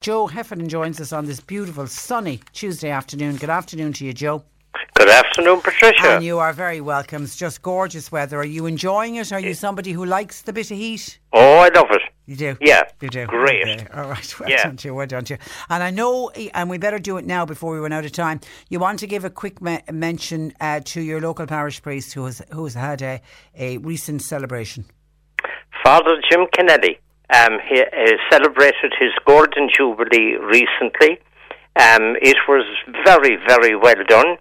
Joe Heffernan joins us on this beautiful sunny Tuesday afternoon. Good afternoon to you, Joe. Good afternoon, Patricia. And you are very welcome. It's just gorgeous weather. Are you enjoying it? Are you somebody who likes the bit of heat? Oh, I love it. You do? Yeah. You do? Great. Okay. All right. Well Yeah. done to you. Well done to you. And I know, and we better do it now before we run out of time. You want to give a quick me- mention uh, to your local parish priest who has, who has had a, a recent celebration. Father Jim Kennedy um, he uh, celebrated his Golden Jubilee recently. Um, it was very, very well done.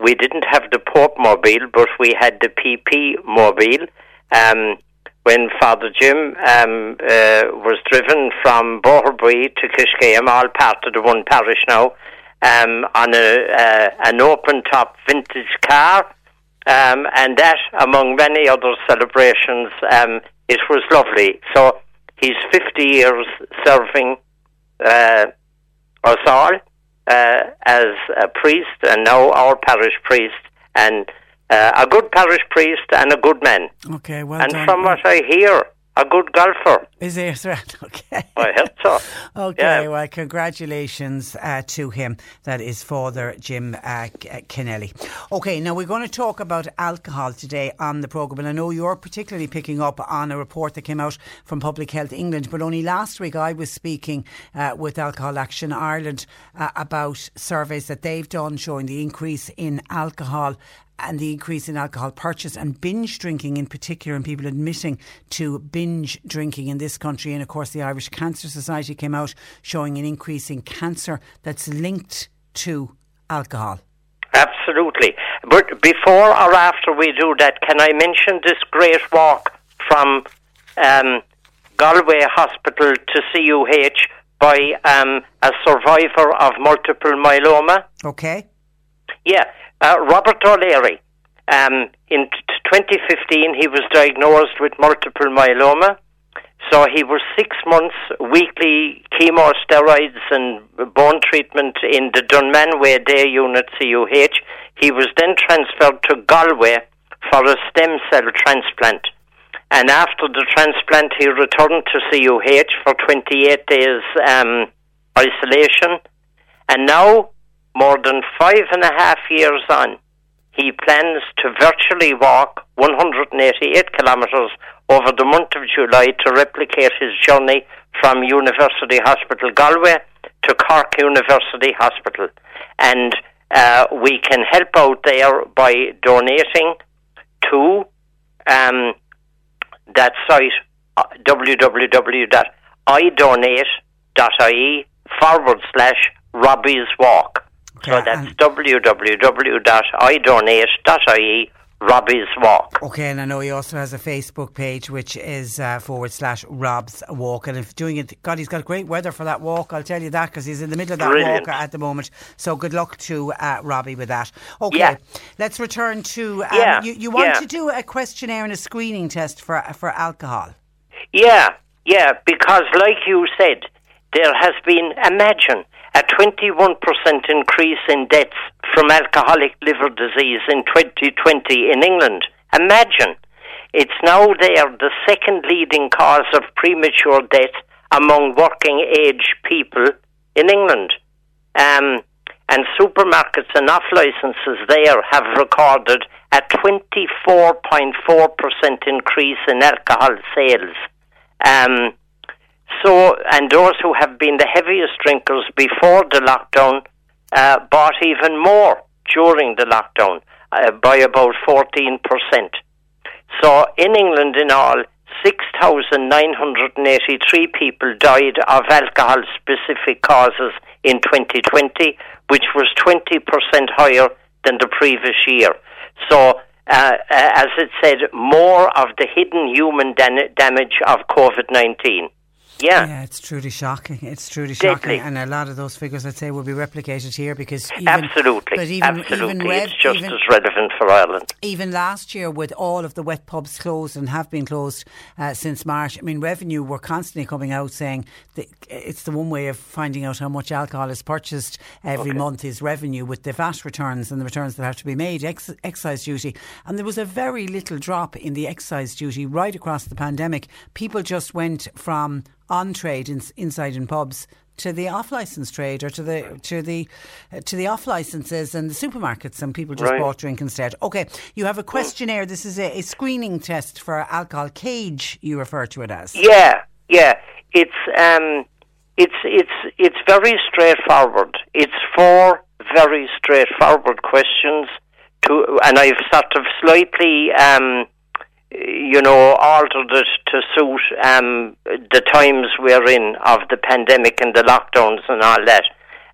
We didn't have the Pope mobile, but we had the PP mobile. Um, when Father Jim um, uh, was driven from Boherbue to Kiskeam, all part of the one parish now, um, on a, uh, an open top vintage car, um, and that, among many other celebrations, um, it was lovely. So he's 50 years serving uh, us all uh, as a priest, and now our parish priest, and uh, a good parish priest and a good man. Okay, well and done. from what I hear, a good golfer. Is right? Okay. I hope so. Okay, Yeah. well, congratulations uh, to him. That is Father Jim uh, uh, Kennelly. Okay, now we're going to talk about alcohol today on the programme, and I know you're particularly picking up on a report that came out from Public Health England, but only last week I was speaking uh, with Alcohol Action Ireland uh, about surveys that they've done showing the increase in alcohol and the increase in alcohol purchase and binge drinking in particular, and people admitting to binge drinking in this country. And of course, the Irish Cancer Society came out showing an increase in cancer that's linked to alcohol. Absolutely. But before or after we do that, can I mention this great walk from um, Galway Hospital to CUH by um, a survivor of multiple myeloma? Okay? Yeah, uh, Robert O'Leary. Um, in t- 2015, he was diagnosed with multiple myeloma. So he was six months weekly chemo, steroids, and bone treatment in the Dunmanway Day Unit CUH. He was then transferred to Galway for a stem cell transplant. And after the transplant, he returned to CUH for 28 days um, isolation. And now, more than five and a half years on, he plans to virtually walk 188 kilometres over the month of July to replicate his journey from University Hospital Galway to Cork University Hospital. And uh, we can help out there by donating to um, that site, www.idonate.ie forward slash Robbie's Walk. So that's www.idonate.ie Robbie's Walk. Okay, and I know he also has a Facebook page which is uh, forward slash Rob's Walk. And if doing it, God, he's got great weather for that walk, I'll tell you that, because he's in the middle of that Brilliant. walk at the moment. So good luck to uh, Robbie with that. Okay, Yeah. let's return to. Um, Yeah, You, you want yeah. to do a questionnaire and a screening test for, for alcohol. Yeah, Yeah, because like you said, there has been, imagine, a 21% increase in deaths from alcoholic liver disease in 2020 in England. Imagine. It's now there the second leading cause of premature death among working age people in England. Um, and supermarkets and off licenses there have recorded a 24.4% increase in alcohol sales. Um, so, and those who have been the heaviest drinkers before the lockdown uh, bought even more during the lockdown uh, by about 14%. So, in England, in all, 6,983 people died of alcohol specific causes in 2020, which was 20% higher than the previous year. So, uh, uh, as it said, more of the hidden human damage of COVID 19. Yeah. Yeah, it's truly shocking. It's truly Deadly. shocking. And a lot of those figures, I'd say, will be replicated here because. Even, Absolutely. But even, Absolutely. Even rev- it's just even, as relevant for Ireland. even last year, with all of the wet pubs closed and have been closed uh, since March, I mean, revenue were constantly coming out saying that it's the one way of finding out how much alcohol is purchased every Okay. month is revenue with the VAT returns and the returns that have to be made, ex- excise duty. And there was a very little drop in the excise duty right across the pandemic. People just went from on trade in, inside in pubs to the off license trade or to the to the uh, to the off licenses and the supermarkets and people just Right. bought drink instead. Okay, you have a questionnaire. This is a, a screening test for alcohol. Cage, you refer to it as. Yeah, yeah. It's um, it's it's it's very straightforward. It's four very straightforward questions to, and I've sort of slightly um, you know, altered it to suit um, the times we're in of the pandemic and the lockdowns and all that.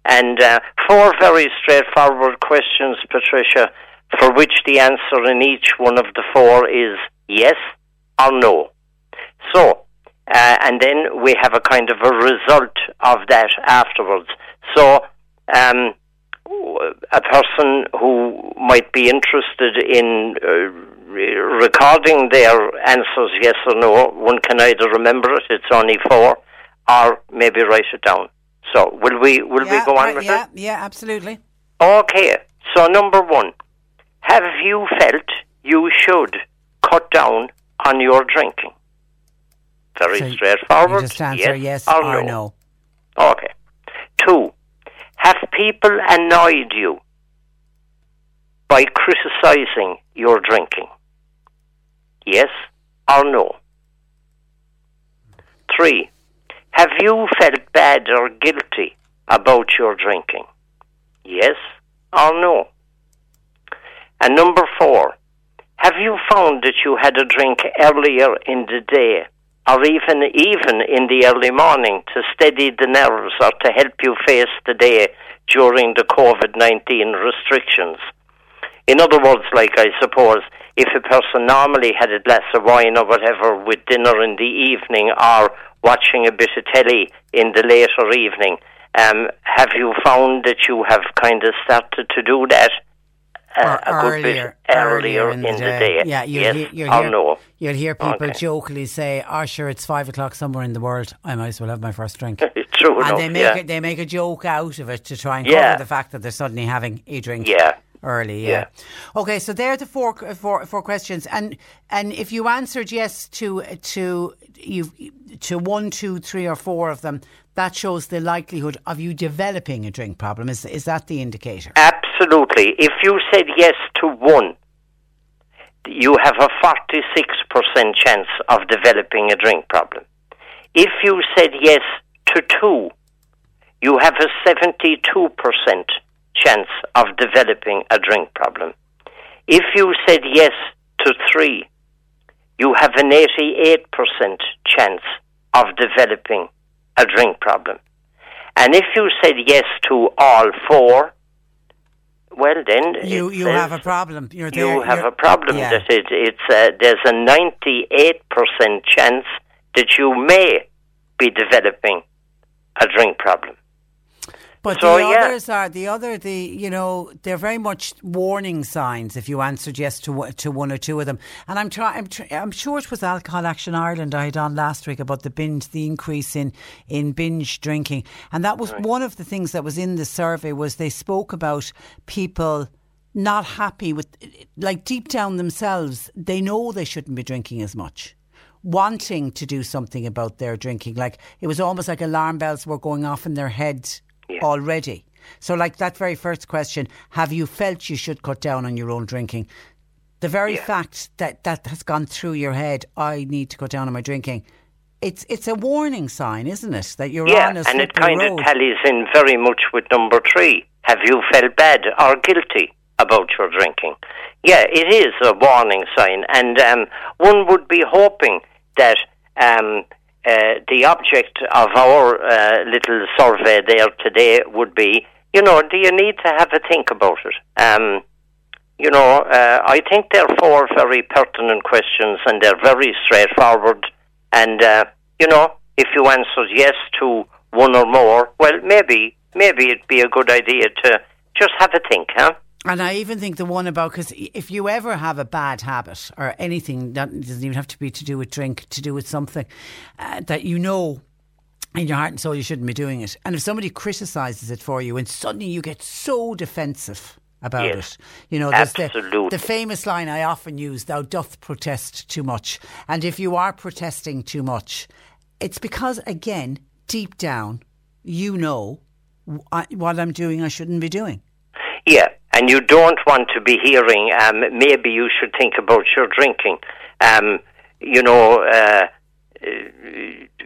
And uh, four very straightforward questions, Patricia, for which the answer in each one of the four is yes or no. So, uh, and then we have a kind of a result of that afterwards. So, um, a person who might be interested in uh, re- recording their answers, yes or no, one can either remember it, it's only four, or maybe write it down. So, will we will yeah, we go on right, with yeah, that? yeah, absolutely. Okay. So, number one, have you felt you should cut down on your drinking? Very So you straightforward. just answer yes, yes, or, or no. no. Okay. Two, have people annoyed you by criticizing your drinking? Yes or no? Three, have you felt bad or guilty about your drinking? Yes or no? And number four, have you found that you had a drink earlier in the day or even even in the early morning to steady the nerves or to help you face the day during the COVID-19 restrictions? In other words, like I suppose, if a person normally had a glass of wine or whatever with dinner in the evening or watching a bit of telly in the later evening, um, have you found that you have kind of started to do that uh, a good earlier, bit earlier in the, day? Yeah, you'll, yes hear, you'll, hear, no? you'll hear people Okay. jokingly say, "Oh, sure, it's five o'clock somewhere in the world. I might as well have my first drink." True and enough, they make yeah. it, they make a joke out of it to try and Yeah. cover the fact that they're suddenly having a drink. Yeah. Early, yeah. Okay, so there are the four, four, four questions, and and if you answered yes to to you to one, two, three, or four of them, that shows the likelihood of you developing a drink problem. Is is that the indicator? Absolutely. If you said yes to one, you have a 46% chance of developing a drink problem. If you said yes to two, you have a 72% chance of developing a drink problem. If you said yes to three, you have an 88% chance of developing a drink problem. And if you said yes to all four, well then You you have a problem. You're there, you have a problem yeah. that it, it's uh, there's a 98% chance that you may be developing a drink problem. But so, the yeah. others are the other the you know they're very much warning signs if you answered yes to one- to one or two of them. And I'm trying. I'm, tr- I'm sure it was Alcohol Action Ireland I had on last week about the binge, the increase in in binge drinking, and that was one of the things that was in the survey was they spoke about people not happy with like deep down themselves they know they shouldn't be drinking as much wanting to do something about their drinking like it was almost like alarm bells were going off in their head Yeah. already so like that very first question have you felt you should cut down on your own drinking the very Yeah. fact that that has gone through your head i need to cut down on my drinking it's it's a warning sign isn't it that you're yeah, on a and it kind road of tallies in very much with number three. Have you felt bad or guilty about your drinking? Yeah, it is a warning sign, and um, one would be hoping that um, uh, the object of our uh, little survey there today would be, you know, do you need to have a think about it? Um, you know, uh, I think they're four very pertinent questions, and they're very straightforward. And uh, you know, if you answered yes to one or more, well, maybe maybe it'd be a good idea to just have a think, huh? And I even think the one about because if you ever have a bad habit or anything that doesn't even have to be to do with drink, to do with something uh, that you know in your heart and soul you shouldn't be doing it, and if somebody criticises it for you, and suddenly you get so defensive about Yes. it, you know, there's the, the famous line I often use: "Thou doth protest too much," and if you are protesting too much, it's because again, deep down, you know what I'm doing, I shouldn't be doing. Yeah, and you don't want to be hearing. Um, maybe you should think about your drinking. Um, you know, uh,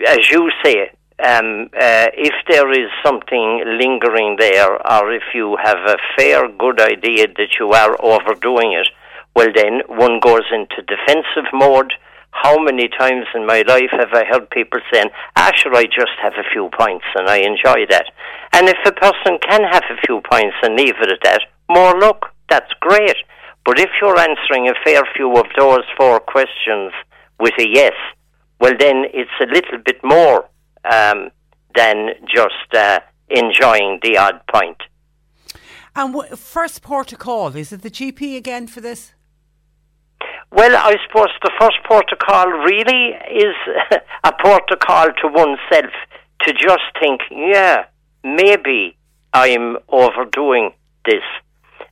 as you say, um, uh, if there is something lingering there, or if you have a fair good idea that you are overdoing it, well, then one goes into defensive mode. How many times in my life have I heard people saying, ah, I just have a few pints and I enjoy that. And if a person can have a few pints and leave it at that, more luck, that's great. But if you're answering a fair few of those four questions with a yes, well, then it's a little bit more um, than just uh, enjoying the odd point. And w- first port of call, is it the GP again for this? Well, I suppose the first protocol really is a protocol to oneself to just think, yeah, maybe I'm overdoing this.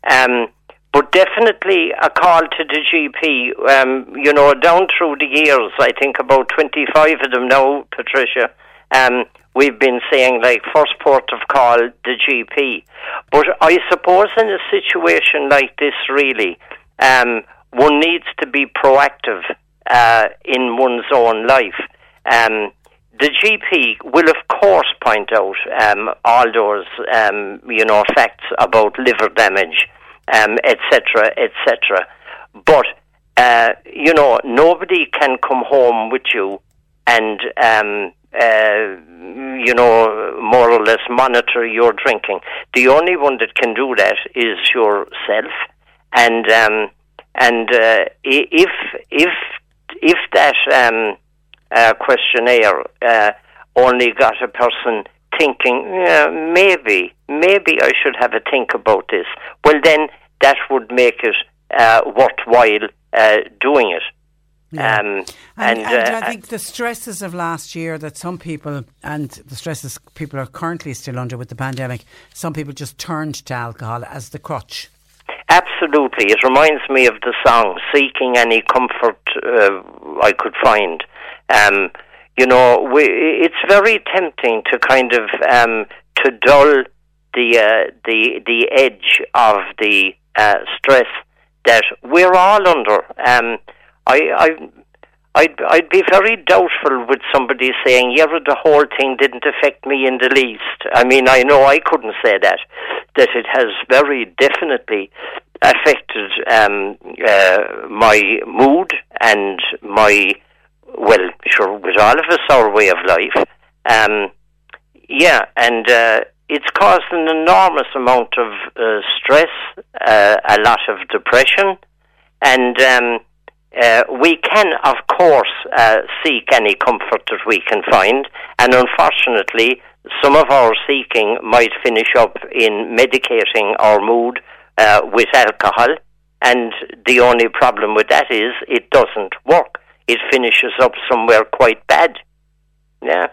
Um, but definitely a call to the GP. Um, you know, down through the years, I think about 25 of them now, Patricia, um, we've been saying like first port of call, the GP. But I suppose in a situation like this, really, um, one needs to be proactive uh, in one's own life. Um, the GP will, of course, point out um, all those, um, you know, facts about liver damage, um, etc., etc. But uh, you know, nobody can come home with you and, um, uh, you know, more or less monitor your drinking. The only one that can do that is yourself, and um, and uh, if if if that um, uh, questionnaire uh, only got a person thinking, yeah, maybe, maybe I should have a think about this. Well, then that would make it uh, worthwhile uh, doing it. Yeah. Um, And, and, and uh, I think the stresses of last year that some people, and the stresses people are currently still under with the pandemic, some people just turned to alcohol as the crutch. Absolutely. It reminds me of the song Seeking Any Comfort uh, I Could Find. Um, you know, we, it's very tempting to kind of um, to dull the uh, the the edge of the uh, stress that we're all under. Um, I, I I'd I'd be very doubtful with somebody saying, "Yeah, the whole thing didn't affect me in the least." I mean, I know I couldn't say that. That it has very definitely affected um, uh, my mood and my well, sure, with all of us, our way of life. Um, yeah, and uh, it's caused an enormous amount of uh, stress, uh, a lot of depression, and um, uh, we can, of course, uh, seek any comfort that we can find. And unfortunately, some of our seeking might finish up in medicating our mood uh, with alcohol, and the only problem with that is it doesn't work. It finishes up somewhere quite bad. Yeah.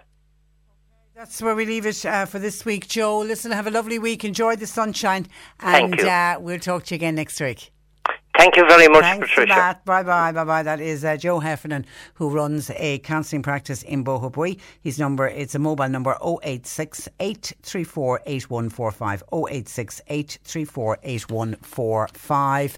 That's where we leave it uh, for this week, Joe. Listen, have a lovely week. Enjoy the sunshine, and. Uh, we'll talk to you again next week. Thank you very much, Thanks Patricia. for that. Bye bye. Bye bye. That is uh, Joe Heffernan, who runs a counselling practice in Boherbue. His number, it's a mobile number 086 834 8145. 086 834 8145.